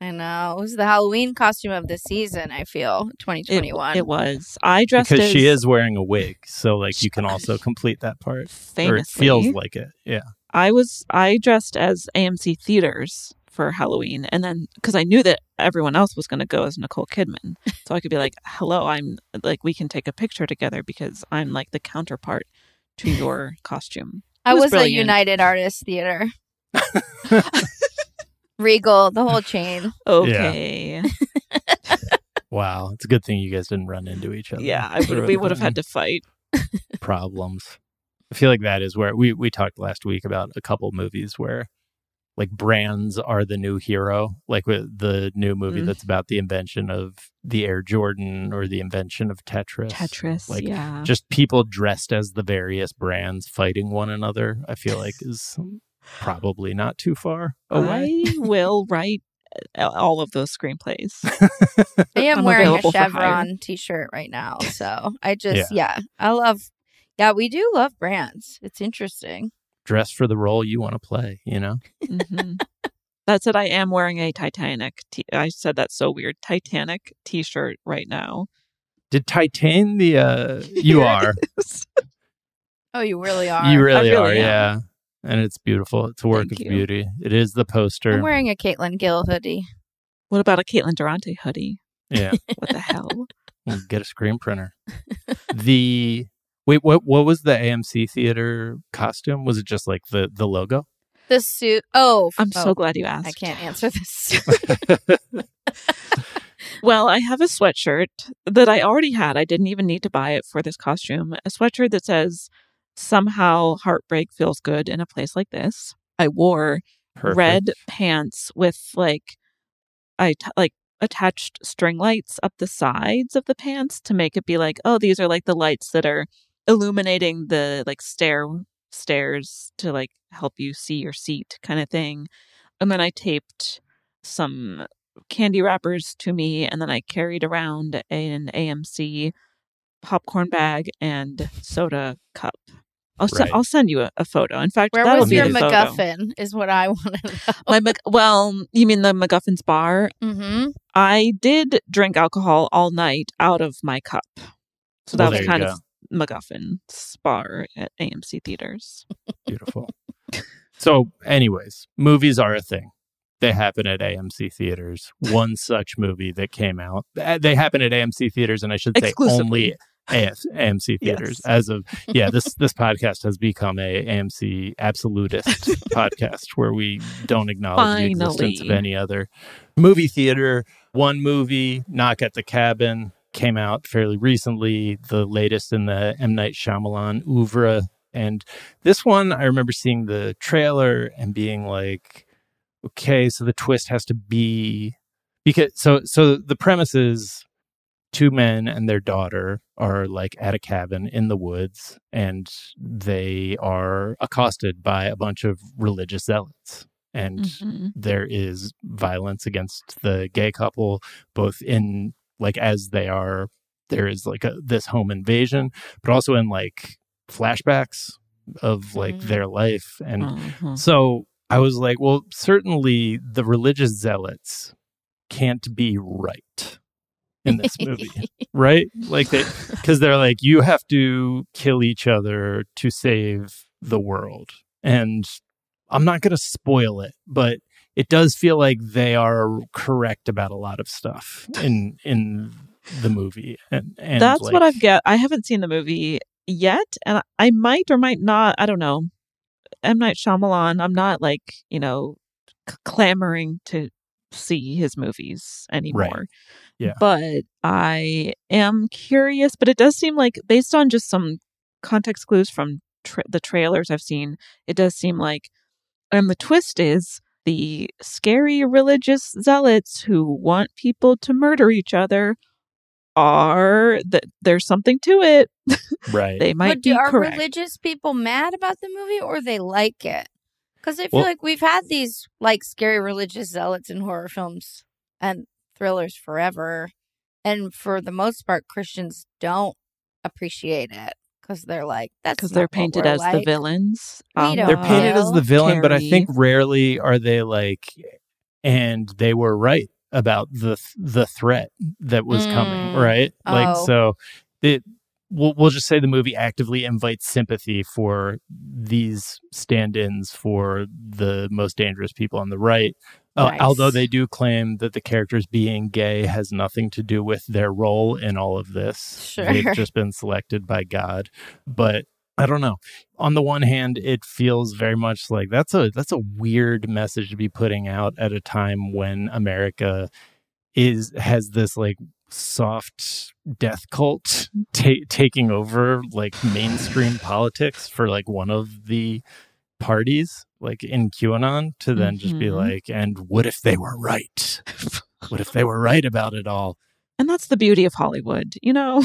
I know. It was the Halloween costume of the season, I feel, 2021. it was. I dressed Because as she is wearing a wig. So, like, you can also complete that part. Or it feels like it. Yeah. I was I dressed as AMC theaters for Halloween, and then because I knew that everyone else was going to go as Nicole Kidman, so I could be like, [LAUGHS] "Hello, I'm like we can take a picture together because I'm like the counterpart to your costume. I It was, a. United Artists Theater. [LAUGHS] Regal, the whole chain. [LAUGHS] Okay. [LAUGHS] Wow, it's a good thing you guys didn't run into each other. Yeah, I would, we would have had to fight. [LAUGHS] problems. I feel like that is where we we talked last week about a couple movies where like brands are the new hero, like with the new movie Mm. that's about the invention of the Air Jordan or the invention of Tetris. Tetris, like yeah. just people dressed as the various brands fighting one another. I feel like is probably not too far away. I will write uh, all of those screenplays. [LAUGHS] I am I'm wearing a available for hire. Chevron t-shirt right now, so I just yeah. I love. Yeah, we do love brands. It's interesting. Dress for the role you want to play. You know. Mhm. That said, I am wearing a Titanic. T- I said that so weird. Titanic T-shirt right now. Did Titan the? uh [LAUGHS] You are. Oh, you really are. You really, really are. am. Yeah. And it's beautiful. It's a work Thank of you. beauty. It is the poster. I'm wearing a Caitlin Gill hoodie. What about a Caitlin Durante hoodie? Yeah. [LAUGHS] What the hell? [LAUGHS] We'll get a screen printer. the wait, what what was the AMC theater costume? Was it just like the the logo? The suit. Oh, I'm oh, so glad you asked. I can't answer [LAUGHS] this. Well, I have a sweatshirt that I already had. I didn't even need to buy it for this costume. A sweatshirt that says, Somehow heartbreak feels good in a place like this. I wore Perfect. red pants with like, I t- like attached string lights up the sides of the pants to make it be like, oh, these are like the lights that are illuminating the like stair stairs to like help you see your seat kind of thing. And then I taped some candy wrappers to me and then I carried around an AMC popcorn bag and soda cup. I'll Right. I'll send you a, a photo. In fact, Where that'll was be your the photo. MacGuffin? Is what I [LAUGHS] want to know. My Mac- well, you mean the MacGuffin's bar? mm-hmm. I did drink alcohol all night out of my cup, so that Well, was kind of MacGuffin's bar at AMC theaters. Beautiful. so, anyways, movies are a thing. They happen at AMC theaters. One such movie that came out, uh, they happen at AMC theaters, and I should say only AF, AMC [LAUGHS] theaters. Yes. As of yeah, this [LAUGHS] this podcast has become a AMC absolutist [LAUGHS] podcast where we don't acknowledge the existence of any other movie theater. One movie, Knock at the Cabin, came out fairly recently. The latest in the M Night Shyamalan oeuvre, and this one I remember seeing the trailer and being like, okay, so the twist has to be because so so the premise is two men and their daughter are like at a cabin in the woods and they are accosted by a bunch of religious zealots and Mhm. there is violence against the gay couple both in like as they are there is like a, this home invasion but also in like flashbacks of like Mm. their life and Mhm. so I was like, well, certainly the religious zealots can't be right in this movie, right? Like they, because they're like, you have to kill each other to save the world. And I'm not going to spoil it, but it does feel like they are correct about a lot of stuff in in the movie. And, and That's like, what I've get. I haven't seen the movie yet, and I might or might not. I don't know. M Night Shyamalan. I'm not like you know c- clamoring to see his movies anymore. Yeah. But I am curious. But it does seem like, based on just some context clues from tra- the trailers I've seen, it does seem like, and the twist is the scary religious zealots who want people to murder each other are that there's something to it. [LAUGHS] right. They might but do, be are correct. religious people mad about the movie or they like it? Because I feel Well- like we've had these like scary religious zealots in horror films and thrillers forever, and for the most part, Christians don't appreciate it because they're like that's because they're painted we're as the villains. Um, they're painted as the villain, but I think rarely are they like, and they were right about the the threat that was coming, Mm. right? Like Oh. so, it we'll we'll just say the movie actively invites sympathy for these stand-ins for the most dangerous people on the right. Uh, Nice. although they do claim that the characters being gay has nothing to do with their role in all of this, Sure. they've just been selected by God. But I don't know. On the one hand, it feels very much like that's a that's a weird message to be putting out at a time when America is has this like soft death cult ta- taking over like mainstream politics for like one of the parties like in QAnon to then just be Mhm. like and what if they were right? what if they were right about it all? And that's the beauty of Hollywood, you know?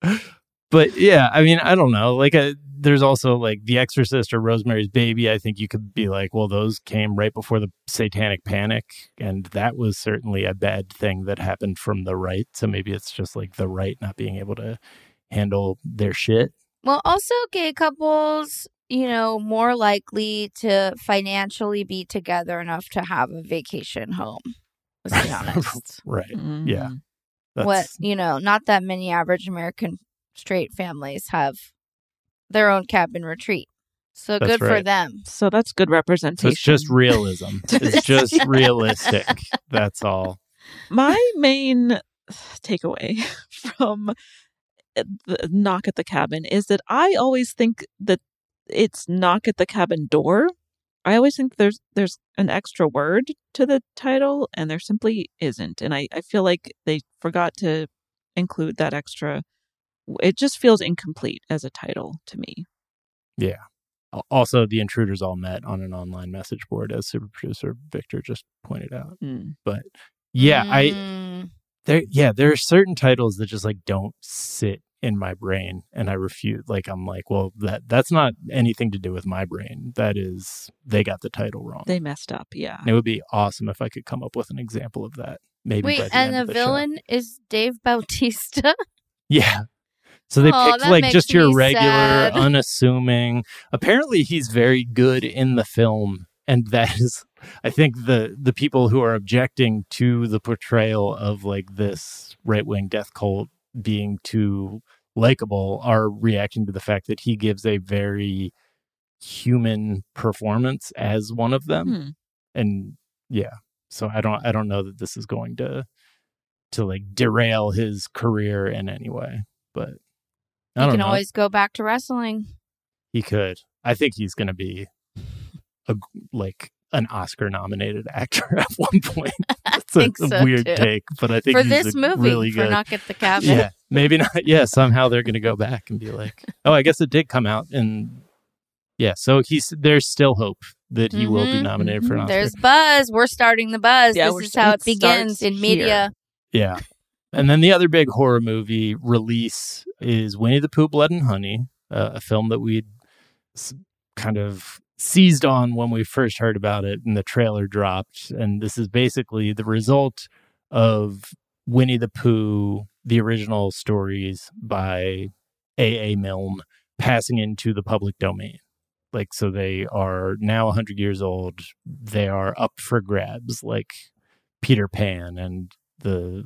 [LAUGHS] but yeah, I mean, I don't know. Like, uh there's also like The Exorcist or Rosemary's Baby. I think you could be like, well, those came right before the Satanic Panic, and that was certainly a bad thing that happened from the right. So maybe it's just like the right not being able to handle their shit. Well, also gay couples, you know, more likely to financially be together enough to have a vacation home. Let's be [LAUGHS] honest. right? Mm-hmm. Yeah. That's, what you know, not that many average American straight families have their own cabin retreat. So That's good for them. So that's good representation. so it's just realism. [LAUGHS] It's just Yeah. realistic. [LAUGHS] That's all. My main takeaway [LAUGHS] from eh, the knock at the cabin is that I always think that it's knock at the cabin door. I always think there's there's an extra word to the title and there simply isn't. And I, I feel like they forgot to include that extra it just feels incomplete as a title to me. Yeah. Also, the intruders all met on an online message board, as super producer Victor just pointed out. Mm. But yeah, I Mm, there yeah there are certain titles that just like don't sit in my brain and i refuse like i'm like well that that's not anything to do with my brain that is they got the title wrong They messed up, yeah. And it would be awesome if i could come up with an example of that maybe Wait, by the and end the of the show. villain is Dave Bautista. [LAUGHS] yeah so they Aw, picked like just your regular sad. [LAUGHS] unassuming apparently he's very good in the film and that is i think the the people who are objecting to the portrayal of like this right-wing death cult being too likable are reacting to the fact that he gives a very human performance as one of them Hmm. and yeah so i don't i don't know that this is going to to like derail his career in any way but i You don't can know always go back to wrestling. he could i think he's going to be a like an oscar nominated actor [LAUGHS] at one point [LAUGHS] that's a, think a so, weird too. take but i think For he's this a movie, really for good Knock at the Cabin. yeah [LAUGHS] maybe not yeah somehow they're going to go back and be like oh i guess it did come out and yeah so he's there's still hope that he will be Mhm, nominated for an oscar There's buzz. We're starting the buzz. Yeah, this is how it begins in media. Yeah. And then the other big horror movie release is Winnie the Pooh Blood and Honey, uh, a film that we'd kind of seized on when we first heard about it and the trailer dropped. And this is basically the result of Winnie the Pooh, the original stories by A.A. Milne, passing into the public domain. Like, so they are now 100 years old. They are up for grabs, like Peter Pan and the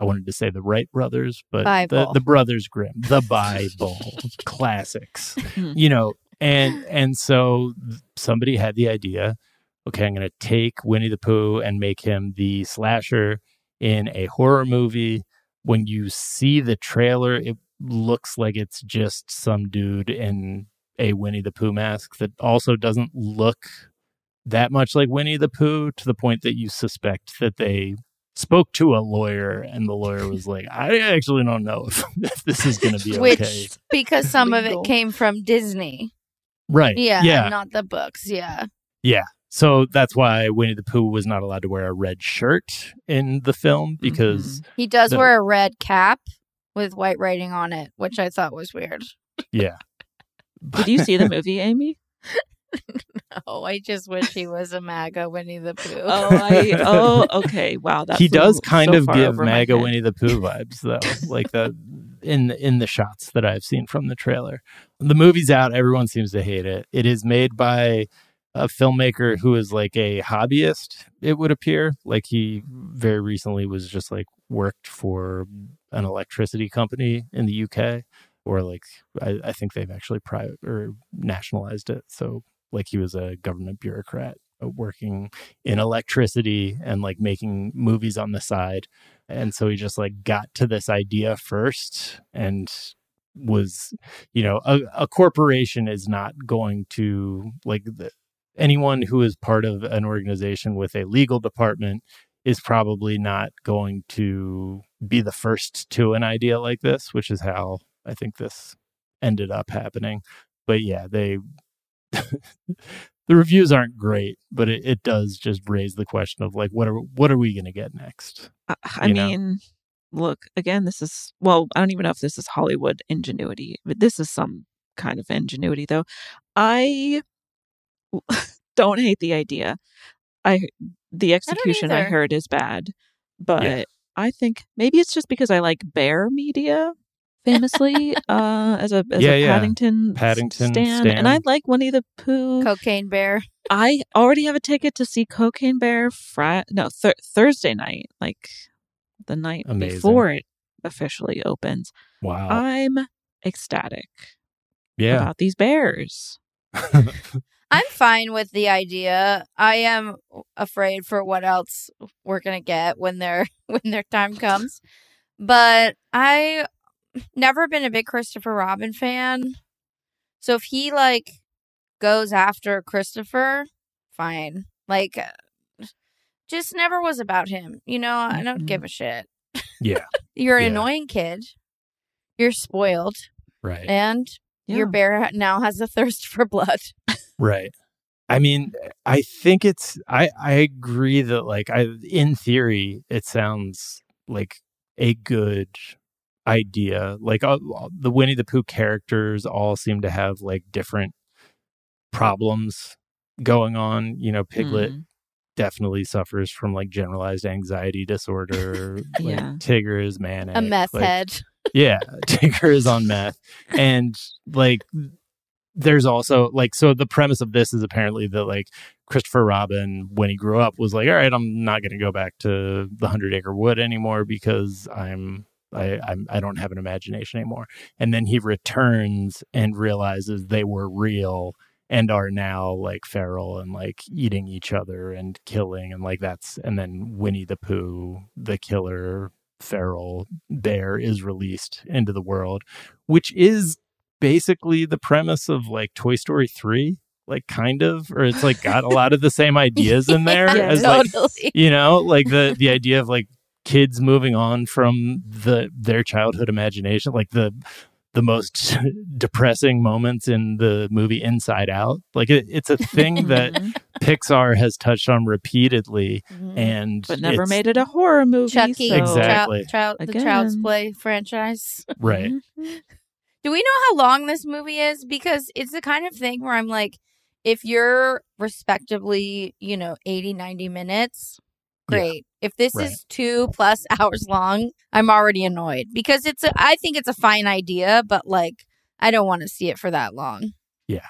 I wanted to say the Wright brothers, but the, the Brothers Grimm, the [LAUGHS] Bible classics, hmm. you know, and and so somebody had the idea. Okay, I'm going to take Winnie the Pooh and make him the slasher in a horror movie. When you see the trailer, it looks like it's just some dude in a Winnie the Pooh mask that also doesn't look that much like Winnie the Pooh to the point that you suspect that they spoke to a lawyer and the lawyer was like, I actually don't know if, [LAUGHS] if this is going to be [LAUGHS] Which, okay. because some of it came from Disney. Right. Yeah, Yeah. not the books. Yeah. Yeah. So that's why Winnie the Pooh was not allowed to wear a red shirt in the film mm-hmm. because, He does The- wear a red cap with white writing on it, which I thought was weird. yeah. [LAUGHS] Did you see the movie, Amy? [LAUGHS] Oh, I just wish he was a MAGA Winnie the Pooh. Oh, I oh [LAUGHS] okay. Wow, that's he does little- kind so of give MAGA head. Winnie the Pooh vibes, though, [LAUGHS] like the in in the shots that I've seen from the trailer. The movie's out. Everyone seems to hate it. It is made by a filmmaker who is like a hobbyist. It would appear like he very recently was just like worked for an electricity company in the UK, or like I, I think they've actually private or nationalized it. So like he was a government bureaucrat uh, working in electricity and like making movies on the side. And so he just like got to this idea first and was, you know, a, a corporation is not going to like the, anyone who is part of an organization with a legal department is probably not going to be the first to an idea like this, which is how I think this ended up happening. But yeah, they [LAUGHS] the reviews aren't great, but it, it does just raise the question of like what are what are we going to get next? I, I mean, look again. This is well, I don't even know if this is Hollywood ingenuity, but this is some kind of ingenuity, though. I [LAUGHS] don't hate the idea. I the execution I, I heard is bad, but yeah. I think maybe it's just because I like bear media famously uh, as a as yeah, a yeah. Paddington Paddington stan, stan. and I like Winnie the Pooh. Cocaine Bear. I already have a ticket to see Cocaine Bear Friday, no th- Thursday night, like the night Amazing. before it officially opens. Wow. I'm ecstatic yeah. about these bears. [LAUGHS] I'm fine with the idea. I am afraid for what else we're gonna get when their [LAUGHS] when their time comes. But I never been a big Christopher Robin fan. So if he like goes after Christopher, fine. Like uh, just never was about him. You know, I don't give mm-hmm. a shit. Yeah. [LAUGHS] You're an Yeah. annoying kid. You're spoiled. Right. And your bear now has a thirst [LAUGHS] for blood. Right. I mean, I think it's I I agree that like I in theory it sounds like a good idea. Like uh, the Winnie the Pooh characters all seem to have like different problems going on. You know, Piglet Mm. definitely suffers from like generalized anxiety disorder. [LAUGHS] like, Yeah. Tigger is manic. A meth like, head. yeah, [LAUGHS] Tigger is on meth. And like there's also like so the premise of this is apparently that like Christopher Robin when he grew up was like, all right, I'm not gonna go back to the hundred acre wood anymore because I'm I I'm I don't have an imagination anymore. And then he returns and realizes they were real and are now like feral and like eating each other and killing and like that's and then Winnie the Pooh, the killer feral bear is released into the world, which is basically the premise of like Toy Story 3, like kind of, or it's like got a lot of the same [LAUGHS] ideas in there Yeah, as like you know, like the the idea of like kids moving on from the their childhood imagination, like the the most [LAUGHS] depressing moments in the movie Inside Out. Like it, it's a thing [LAUGHS] that mm-hmm. Pixar has touched on repeatedly, mm-hmm. and But never made it a horror movie. Chucky, so- Exactly. Child, child, the Child's Play franchise. right. Mm-hmm. Do we know how long this movie is? Because it's the kind of thing where I'm like, if you're respectively, you know, 80, 90 minutes, Yeah. great. If this Right. is two plus [LAUGHS] hours long, I'm already annoyed because it's a, I think it's a fine idea, but like, I don't want to see it for that long. Yeah,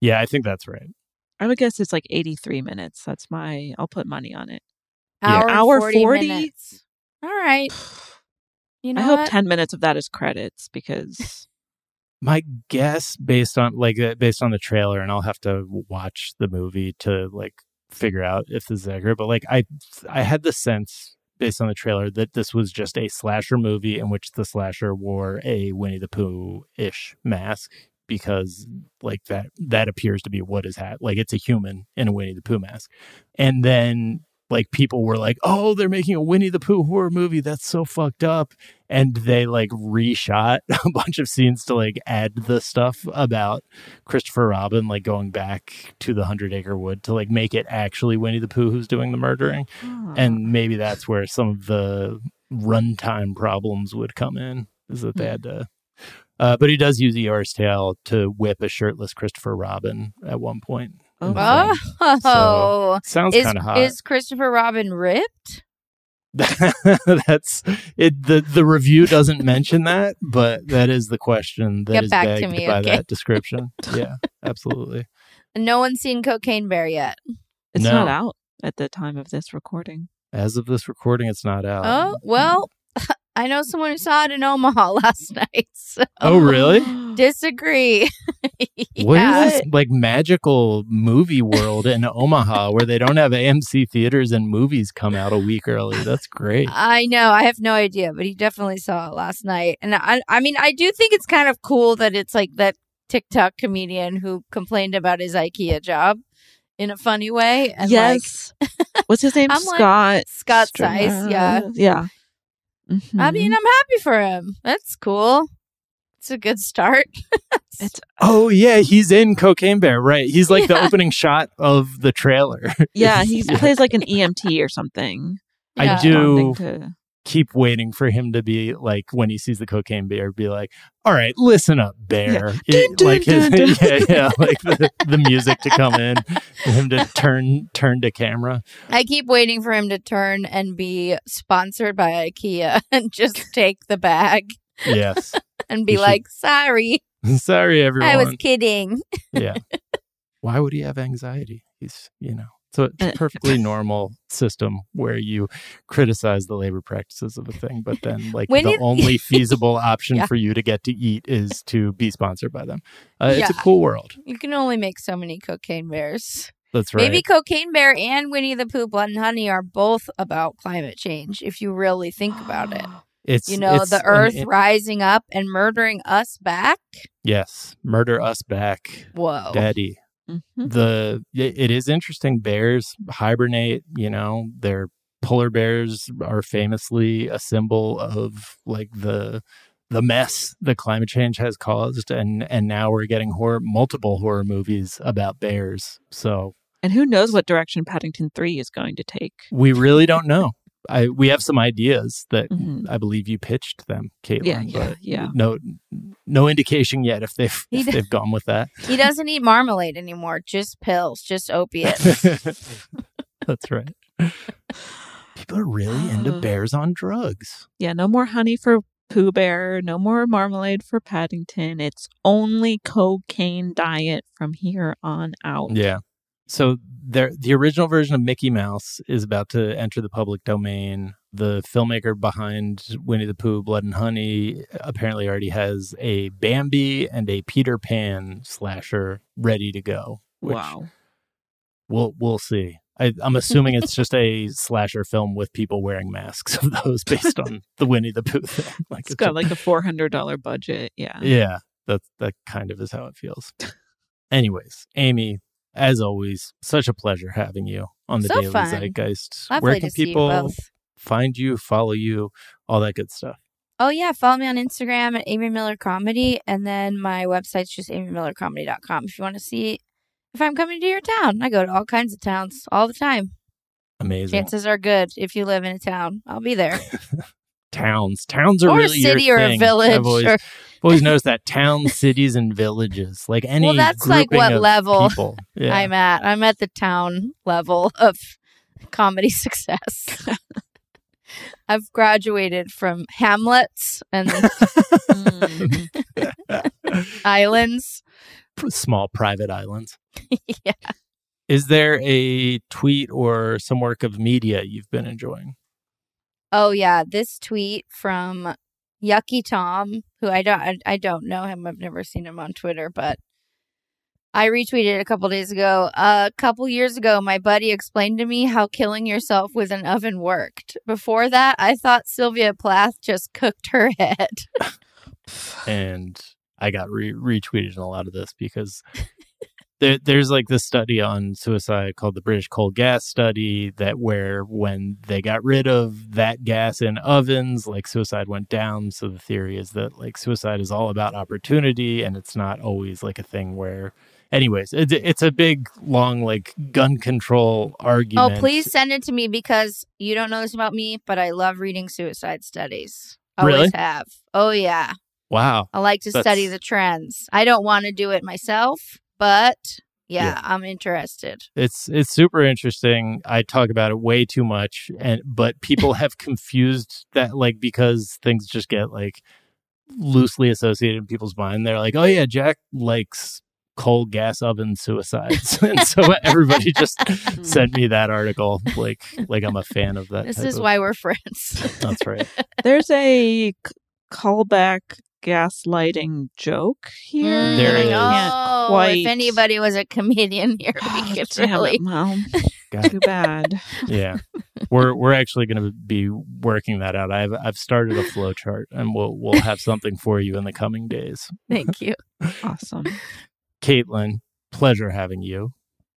yeah, I think that's right. I would guess it's like 83 minutes. That's my, I'll put money on it. Hour, and Hour 40, 40? minutes. All right. [SIGHS] You know I hope what? 10 minutes of that is credits because [LAUGHS] my guess based on like uh, based on the trailer and i'll have to watch the movie to like figure out if this is accurate but like i i had the sense based on the trailer that this was just a slasher movie in which the slasher wore a winnie the pooh ish mask because like that that appears to be what is hat like it's a human in a winnie the pooh mask. And then like people were like oh they're making a winnie the pooh horror movie that's so fucked up and they like reshot [LAUGHS] a bunch of scenes to like add the stuff about Christopher Robin like going back to the Hundred Acre Wood to like make it actually Winnie the Pooh who's doing the murdering, and maybe that's where some of the runtime problems would come in. Is that they had to. Uh, but he does use Eeyore's tail to whip a shirtless Christopher Robin at one point. Mm-hmm. in. Oh, So, sounds is, kinda hot. Is Christopher Robin ripped? [LAUGHS] That's it. The the review doesn't mention that, but that is the question that Get is back to begged me, by okay? that description. [LAUGHS] Yeah, absolutely. No one's seen Cocaine Bear yet. it's No. not out at the time of this recording. As of this recording, it's not out. Oh, well, I know someone who saw it in Omaha [LAUGHS] last night. So Oh, really? [GASPS] Disagree. [LAUGHS] What Yeah. is this like magical movie world in Omaha where they don't have AMC theaters and movies come out a week early? That's great. I know. I have no idea, but he definitely saw it last night. And I, I mean, I do think it's kind of cool that it's like that TikTok comedian who complained about his IKEA job in a funny way. And yes. [LAUGHS] What's his name? I'm like, Scott. Scott Seiss. Yeah. Yeah. I Mhm. mean, I'm happy for him. That's cool. It's a good start. [LAUGHS] Oh yeah, he's in Cocaine Bear, right? He's like the opening shot of the trailer. yeah, he [LAUGHS] plays like an EMT or something. I do Responding to- keep waiting for him to be like when he sees the cocaine bear, be like, "All right, listen up, bear." It- like his, dun, dun. [LAUGHS] yeah, yeah, like the, the music to come in, for him to [LAUGHS] turn turn to camera. I keep waiting for him to turn and be sponsored by IKEA [LAUGHS] and just take the bag Yes, and be You should- like, sorry, sorry, everyone. I was kidding. yeah. Why would he have anxiety? He's, you know, so it's a perfectly [LAUGHS] normal system where you criticize the labor practices of a thing, but then like When the [LAUGHS] only feasible option Yeah. for you to get to eat is to be sponsored by them. Uh, It's a cool world. You can only make so many cocaine bears. That's right. Maybe Cocaine Bear and Winnie the Pooh Blood and Honey are both about climate change if you really think about it. [GASPS] It's you know, it's the earth it- rising up and murdering us back. yes, murder us back, Whoa. daddy. Mm-hmm. The it is interesting. Bears hibernate. You know, their polar bears are famously a symbol of like the the mess that climate change has caused, and and now we're getting horror multiple horror movies about bears. So And who knows what direction Paddington 3 is going to take? we really don't know. I we have some ideas that I believe you pitched them, Caitlin. Mm-hmm. Yeah, yeah, but yeah. No, no indication yet if they've if they've gone with that. He doesn't eat marmalade anymore, just pills, just opiates. [LAUGHS] That's right. [LAUGHS] People are really into bears on drugs. Yeah, no more honey for Pooh Bear, no more marmalade for Paddington. It's only cocaine diet from here on out. Yeah. So there, the original version of Mickey Mouse is about to enter the public domain. The filmmaker behind Winnie the Pooh, Blood and Honey, apparently already has a Bambi and a Peter Pan slasher ready to go. which Wow. We'll we'll see. I, I'm assuming it's just a slasher film with people wearing masks of those based on [LAUGHS] the Winnie the Pooh thing. [LAUGHS] Like It's it's got a- like a $400 budget. Yeah. yeah, that that kind of is how it feels. [LAUGHS] Anyways, Amy, as always, such a pleasure having you on the So Daily fun. Zeitgeist. Lovely Where can see you people find you, follow you, all that good stuff? Oh yeah, follow me on Instagram at Amy Miller Comedy, and then my website's just amymillercomedy.com. If you want to see if I'm coming to your town, I go to all kinds of towns all the time. Amazing. Chances are good if you live in a town, I'll be there. [LAUGHS] Towns, towns are Or a really your city or a village always, or- always noticed that towns, cities, and villages, like any well, that's like what level. Yeah. I'm at. I'm at the town level of comedy [LAUGHS] success. I've graduated from Hamlets and [LAUGHS] [LAUGHS] islands. small private islands. yeah. Is there a tweet or some work of media you've been enjoying? Oh yeah, this tweet from Yucky Tom, who I don't I, I don't know him. I've never seen him on Twitter, but I retweeted a couple days ago. a couple years ago, my buddy explained to me how killing yourself with an oven worked. Before that, I thought Sylvia Plath just cooked her [LAUGHS] head. and I got re- retweeted a lot of this because there, there's like this study on suicide called the British coal gas study that where when they got rid of that gas in ovens, like suicide went down. So the theory is that like suicide is all about opportunity and it's not always like a thing where. Anyways, it, it's a big, long, like gun control oh, argument. Oh, please send it to me because you don't know this about me, but I love reading suicide studies. Always Really? have. Oh yeah. Wow. I like to study the trends. I don't want to do it myself, but yeah, Yeah. I'm interested. It's it's super interesting. I talk about it way too much, and but people have confused that like because things just get like loosely associated in people's mind. They're like, oh yeah, Jack likes coal gas oven suicides. [LAUGHS] and so everybody just hmm. sent me that article like like I'm a fan of that. This type is of- why we're friends. That's right. [LAUGHS] There's a callback gaslighting joke here. There it is. Can't Oh, quite- if anybody was a comedian here, [LAUGHS] oh, we could Damn it, really. [LAUGHS] Well, too bad. [LAUGHS] Yeah. We're we're actually going to be working that out. I've I've started a flow chart and we'll we'll have something for you in the coming days. Thank you. Awesome. Caitlin, pleasure having you.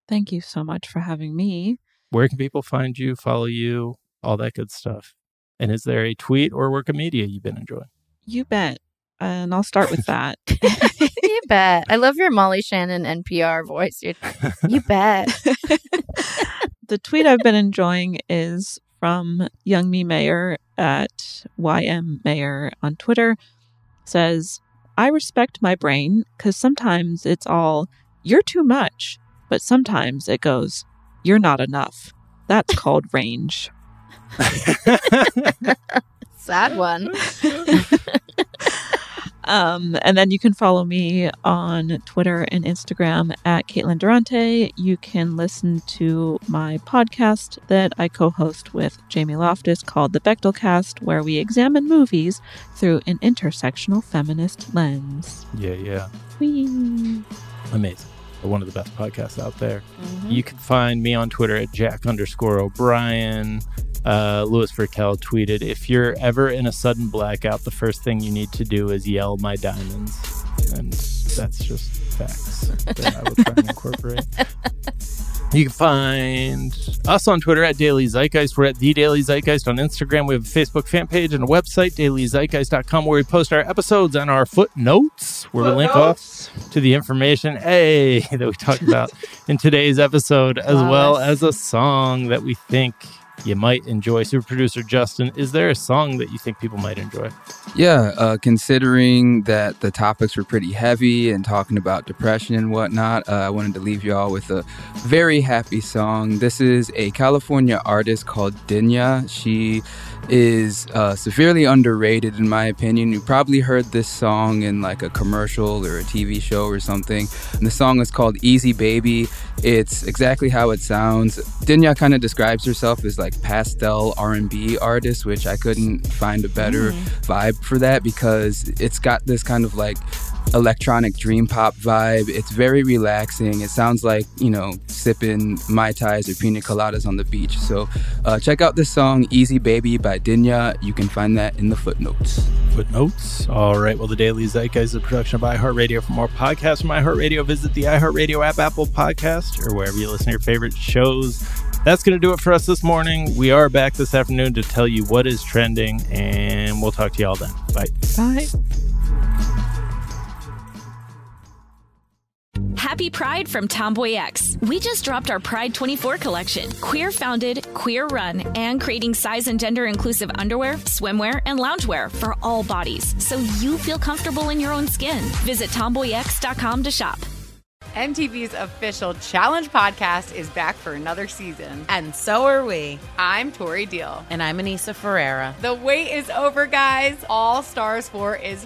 Thank you so much for having me. Where can people find you, follow you, all that good stuff? And is there a tweet or work of media you've been enjoying? You bet. And I'll start with that. [LAUGHS] you bet. I love your Molly Shannon NPR voice. You're, [LAUGHS] you bet. [LAUGHS] the tweet I've been enjoying is from Youngmi Mayer at YM Mayer on Twitter. Says, I respect my brain because sometimes it's all, you're too much, but sometimes it goes, you're not enough. That's called range. Sad one. Um, and then you can follow me on Twitter and Instagram at Caitlin Durante. You can listen to my podcast that I co host with Jamie Loftus called The Bechdel Cast, where we examine movies through an intersectional feminist lens. Yeah, yeah. Whee! Amazing. One of the best podcasts out there. You can find me on Twitter at Jack underscore O'Brien. Uh, Louis Virtel tweeted, if you're ever in a sudden blackout, the first thing you need to do is yell my diamonds. And that's just facts that I will try and incorporate. [LAUGHS] You can find us on Twitter at Daily Zeitgeist. We're at The Daily Zeitgeist on Instagram. We have a Facebook fan page and a website, dailyzeitgeist.com, where we post our episodes and our footnotes, where we link off to the information A that we talked about in today's episode, as well as a song that we think you might enjoy. Super producer Justin, is there a song that you think people might enjoy? Yeah, uh, considering that the topics were pretty heavy and talking about depression and whatnot, uh, I wanted to leave y'all with a very happy song. This is a California artist called Dinya. She is uh, severely underrated, in my opinion. You probably heard this song in like a commercial or a TV show or something. And the song is called Easy Baby. It's exactly how it sounds. Dinya kind of describes herself as like pastel R&B artist, which I couldn't find a better vibe for that because it's got this kind of like electronic dream pop vibe. It's very relaxing. It sounds like, you know, sipping Mai Tais or pina coladas on the beach. So uh, check out this song, Easy Baby by Dinya. You can find that in the footnotes. Footnotes. All right. Well, the Daily Zeitgeist is a production of iHeartRadio. For more podcasts from iHeartRadio, visit the iHeartRadio app, Apple Podcast, or wherever you listen to your favorite shows. That's going to do it for us this morning. We are back this afternoon to tell you what is trending, and we'll talk to you all then. Bye. Bye. Happy Pride from TomboyX. We just dropped our Pride 24 collection. Queer founded, queer run, and creating size and gender inclusive underwear, swimwear, and loungewear for all bodies so you feel comfortable in your own skin. Visit tomboyx.com to shop. MTV's official challenge podcast is back for another season. And so are we. I'm Tori Deal. And I'm Anissa Ferreira. The wait is over, guys. All Stars 4 is